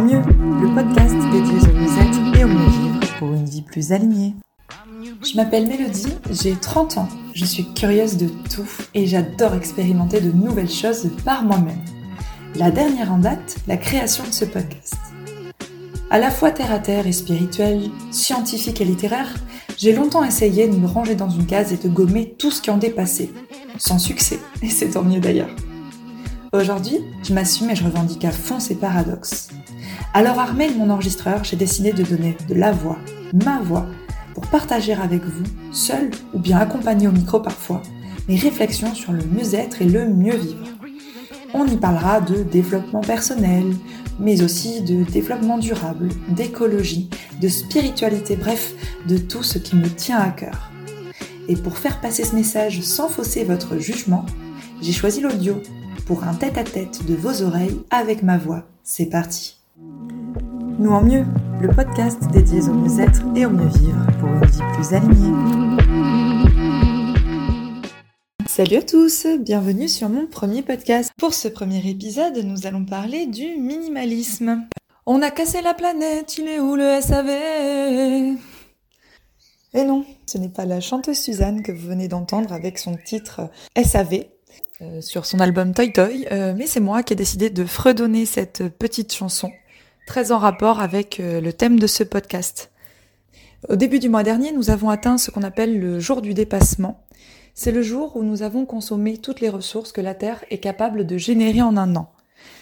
mieux, le podcast dédié au mieux-être et au mieux-vivre pour une vie plus alignée. Je m'appelle Mélodie, j'ai 30 ans, je suis curieuse de tout et j'adore expérimenter de nouvelles choses par moi-même. La dernière en date, la création de ce podcast. À la fois terre à terre et spirituel, scientifique et littéraire, j'ai longtemps essayé de me ranger dans une case et de gommer tout ce qui en dépassait. Sans succès, et c'est tant mieux d'ailleurs. Aujourd'hui, je m'assume et je revendique à fond ces paradoxes. Alors armé de mon enregistreur, j'ai décidé de donner de la voix, ma voix, pour partager avec vous, seul ou bien accompagné au micro parfois, mes réflexions sur le mieux-être et le mieux vivre. On y parlera de développement personnel, mais aussi de développement durable, d'écologie, de spiritualité, bref, de tout ce qui me tient à cœur. Et pour faire passer ce message sans fausser votre jugement, j'ai choisi l'audio pour un tête-à-tête de vos oreilles avec ma voix. C'est parti Nous en mieux, le podcast dédié au mieux-être et au mieux-vivre pour une vie plus alignée. Salut à tous, bienvenue sur mon premier podcast. Pour ce premier épisode, nous allons parler du minimalisme. On a cassé la planète, il est où le SAV Et non, ce n'est pas la chanteuse Suzanne que vous venez d'entendre avec son titre SAV, euh, sur son album Toy Toy, euh, mais c'est moi qui ai décidé de fredonner cette petite chanson, très en rapport avec euh, le thème de ce podcast. Au début du mois dernier, nous avons atteint ce qu'on appelle le jour du dépassement. C'est le jour où nous avons consommé toutes les ressources que la Terre est capable de générer en un an.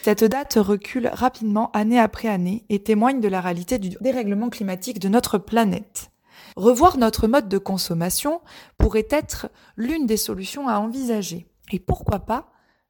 Cette date recule rapidement année après année et témoigne de la réalité du dérèglement climatique de notre planète. Revoir notre mode de consommation pourrait être l'une des solutions à envisager. Et pourquoi pas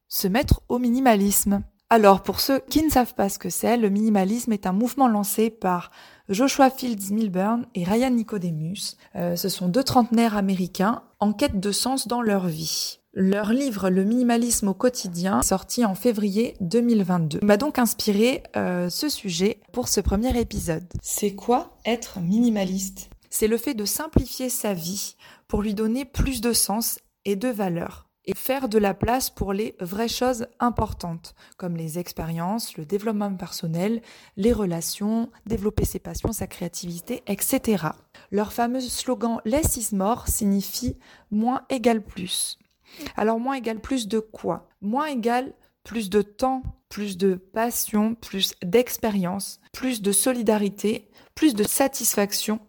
se mettre au minimalisme Alors, pour ceux qui ne savent pas ce que c'est, le minimalisme est un mouvement lancé par Joshua Fields Milburn et Ryan Nicodemus. Euh, ce sont deux trentenaires américains en quête de sens dans leur vie. Leur livre Le minimalisme au quotidien, sorti en février 2022, m'a donc inspiré euh, ce sujet pour ce premier épisode. C'est quoi être minimaliste? C'est le fait de simplifier sa vie pour lui donner plus de sens et de valeur et faire de la place pour les vraies choses importantes, comme les expériences, le développement personnel, les relations, développer ses passions, sa créativité, etc. Leur fameux slogan Less is more signifie moins égale plus. Alors moins égale plus de quoi? Moins égale plus de temps, plus de passion, plus d'expérience, plus de solidarité, plus de satisfaction,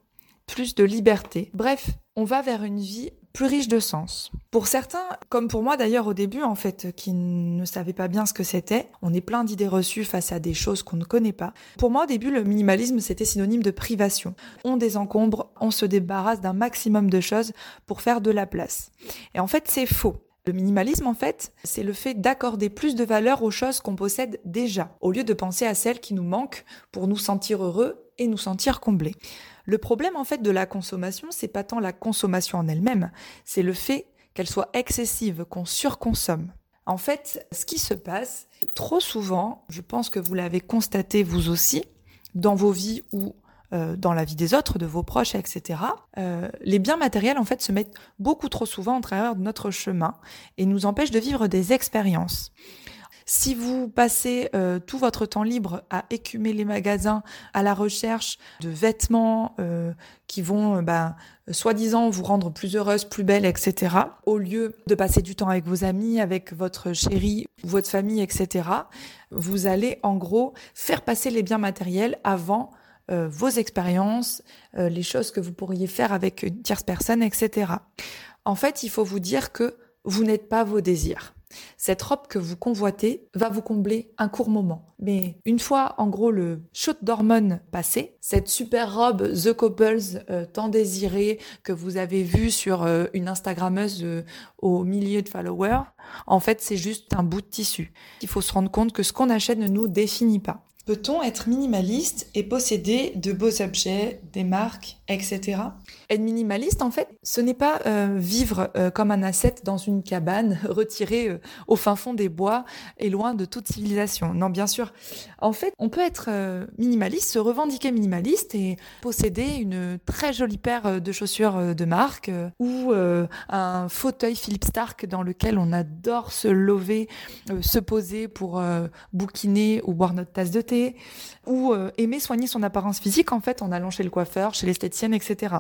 plus de liberté. Bref, on va vers une vie plus riche de sens. Pour certains, comme pour moi d'ailleurs au début en fait, qui ne savaient pas bien ce que c'était, on est plein d'idées reçues face à des choses qu'on ne connaît pas. Pour moi au début, le minimalisme c'était synonyme de privation. On désencombre, on se débarrasse d'un maximum de choses pour faire de la place. Et en fait c'est faux. Le minimalisme, en fait, c'est le fait d'accorder plus de valeur aux choses qu'on possède déjà, au lieu de penser à celles qui nous manquent pour nous sentir heureux et nous sentir comblés. Le problème en fait de la consommation, c'est pas tant la consommation en elle-même, c'est le fait qu'elle soit excessive, qu'on surconsomme. En fait, ce qui se passe trop souvent, je pense que vous l'avez constaté vous aussi, dans vos vies ou euh, dans la vie des autres, de vos proches, etc. Euh, les biens matériels, en fait, se mettent beaucoup trop souvent en travers de notre chemin et nous empêchent de vivre des expériences. Si vous passez euh, tout votre temps libre à écumer les magasins à la recherche de vêtements euh, qui vont, euh, bah, soi-disant, vous rendre plus heureuse, plus belle, etc., au lieu de passer du temps avec vos amis, avec votre chérie, votre famille, etc., vous allez en gros faire passer les biens matériels avant vos expériences, les choses que vous pourriez faire avec une tierce personne, etc. En fait, il faut vous dire que vous n'êtes pas vos désirs. Cette robe que vous convoitez va vous combler un court moment. Mais une fois, en gros, le shoot d'hormones passé, cette super robe The Couples euh, tant désirée que vous avez vue sur euh, une Instagrammeuse euh, au milieu de followers, en fait, c'est juste un bout de tissu. Il faut se rendre compte que ce qu'on achète ne nous définit pas. Peut-on être minimaliste et posséder de beaux objets, des marques etc. Être minimaliste, en fait, ce n'est pas euh, vivre euh, comme un ascète dans une cabane retirée euh, au fin fond des bois et loin de toute civilisation. Non, bien sûr. En fait, on peut être minimaliste, se revendiquer minimaliste et posséder une très jolie paire de chaussures de marque ou un fauteuil Philippe Stark dans lequel on adore se lever, se poser pour bouquiner ou boire notre tasse de thé ou aimer soigner son apparence physique en fait en allant chez le coiffeur, chez etc.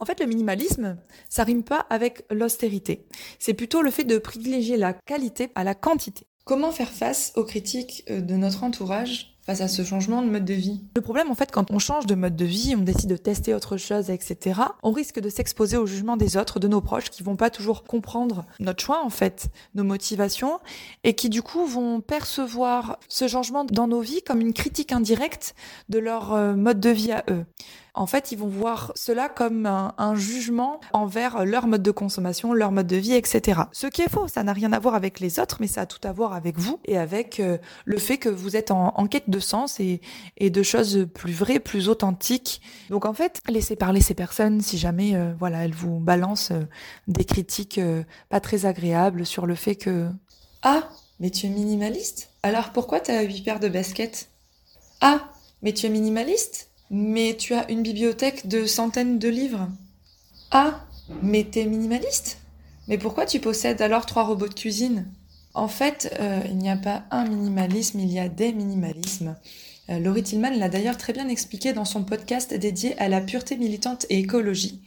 En fait, le minimalisme, ça rime pas avec l'austérité. C'est plutôt le fait de privilégier la qualité à la quantité. Comment faire face aux critiques euh, de notre entourage face à ce changement de mode de vie? Le problème, en fait, quand on change de mode de vie, on décide de tester autre chose, etc., on risque de s'exposer au jugement des autres, de nos proches, qui vont pas toujours comprendre notre choix, en fait, nos motivations, et qui, du coup, vont percevoir ce changement dans nos vies comme une critique indirecte de leur euh, mode de vie à eux en fait, ils vont voir cela comme un, jugement envers leur mode de consommation, leur mode de vie, etc. Ce qui est faux, ça n'a rien à voir avec les autres, mais ça a tout à voir avec vous et avec euh, le fait que vous êtes en, quête de sens et, de choses plus vraies, plus authentiques. Donc en fait, laissez parler ces personnes si jamais, euh, voilà, elles vous balancent euh, des critiques pas très agréables sur le fait que ah, mais tu es minimaliste? Alors pourquoi tu as huit paires de baskets? Ah, mais tu es minimaliste? Mais tu as une bibliothèque de centaines de livres. Ah, mais t'es minimaliste Mais pourquoi tu possèdes alors trois robots de cuisine? En fait, euh, il n'y a pas un minimalisme, il y a des minimalismes. Euh, Laurie Tillman l'a d'ailleurs très bien expliqué dans son podcast dédié à la pureté militante et écologie,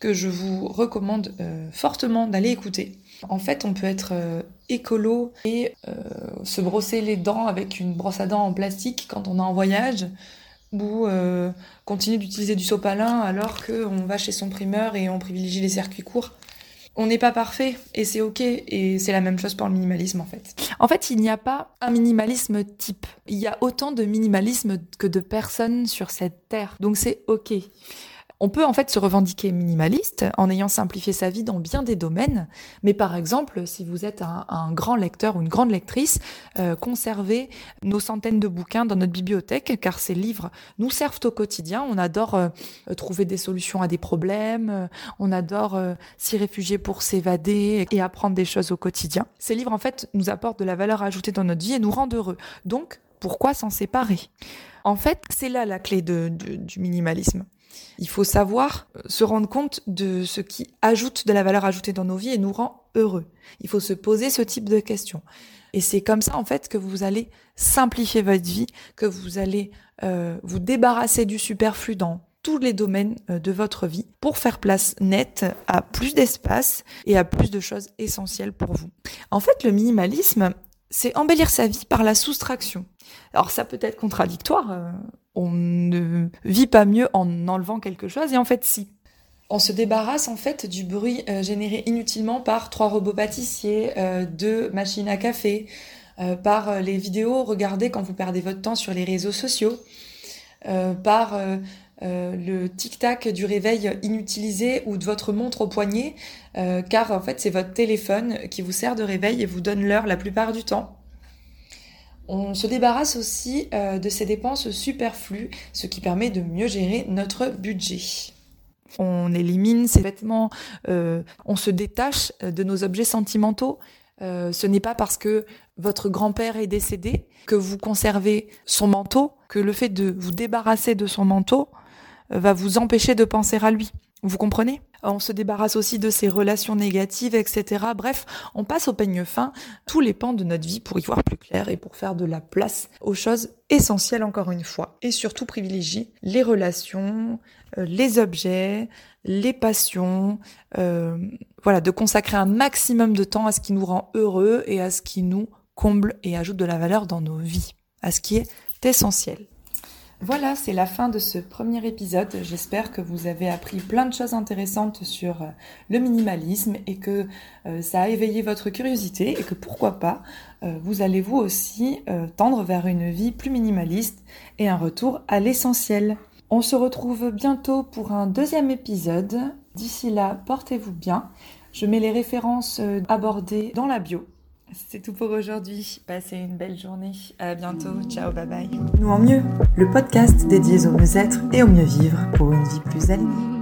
que je vous recommande euh, fortement d'aller écouter. En fait, on peut être écolo et se brosser les dents avec une brosse à dents en plastique quand on est en voyage, ou euh, continuer d'utiliser du sopalin alors qu'on va chez son primeur et on privilégie les circuits courts. On n'est pas parfait et c'est ok et c'est la même chose pour le minimalisme en fait. En fait, il n'y a pas un minimalisme type. Il y a autant de minimalisme que de personnes sur cette terre. Donc c'est ok. On peut en fait se revendiquer minimaliste en ayant simplifié sa vie dans bien des domaines, mais par exemple, si vous êtes un, grand lecteur ou une grande lectrice, euh, conservez nos centaines de bouquins dans notre bibliothèque, car ces livres nous servent au quotidien. On adore euh, trouver des solutions à des problèmes, euh, on adore s'y réfugier pour s'évader et apprendre des choses au quotidien. Ces livres en fait nous apportent de la valeur ajoutée dans notre vie et nous rendent heureux. Donc, pourquoi s'en séparer? En fait, c'est là la clé du minimalisme. Il faut savoir euh, se rendre compte de ce qui ajoute de la valeur ajoutée dans nos vies et nous rend heureux. Il faut se poser ce type de questions. Et c'est comme ça, en fait, que vous allez simplifier votre vie, que vous allez euh, vous débarrasser du superflu dans tous les domaines euh, de votre vie pour faire place nette à plus d'espace et à plus de choses essentielles pour vous. En fait, le minimalisme, c'est embellir sa vie par la soustraction. Alors ça peut être contradictoire, euh, on ne vit pas mieux en enlevant quelque chose, et en fait si. On se débarrasse en fait du bruit euh, généré inutilement par trois robots pâtissiers, euh, deux machines à café, par les vidéos regardées quand vous perdez votre temps sur les réseaux sociaux, par le tic-tac du réveil inutilisé ou de votre montre au poignet, car en fait c'est votre téléphone qui vous sert de réveil et vous donne l'heure la plupart du temps. On se débarrasse aussi euh, de ces dépenses superflues, ce qui permet de mieux gérer notre budget. On élimine ces vêtements, euh, on se détache euh, de nos objets sentimentaux. ce n'est pas parce que votre grand-père est décédé que vous conservez son manteau, que le fait de vous débarrasser de son manteau va vous empêcher de penser à lui. Vous comprenez? On se débarrasse aussi de ces relations négatives, etc. Bref, on passe au peigne fin tous les pans de notre vie pour y voir plus clair et pour faire de la place aux choses essentielles encore une fois. Et surtout privilégier les relations, euh, les objets, les passions. Euh, voilà, de consacrer un maximum de temps à ce qui nous rend heureux et à ce qui nous comble et ajoute de la valeur dans nos vies, à ce qui est essentiel. Voilà, c'est la fin de ce premier épisode. J'espère que vous avez appris plein de choses intéressantes sur euh, le minimalisme et que euh, ça a éveillé votre curiosité et que pourquoi pas, euh, vous allez vous aussi tendre vers une vie plus minimaliste et un retour à l'essentiel. On se retrouve bientôt pour un deuxième épisode. D'ici là, portez-vous bien. Je mets les références abordées dans la bio. C'est tout pour aujourd'hui. Passez une belle journée. À bientôt. Ciao, bye bye. Nous en mieux, le podcast dédié au mieux-être et au mieux vivre pour une vie plus alignée.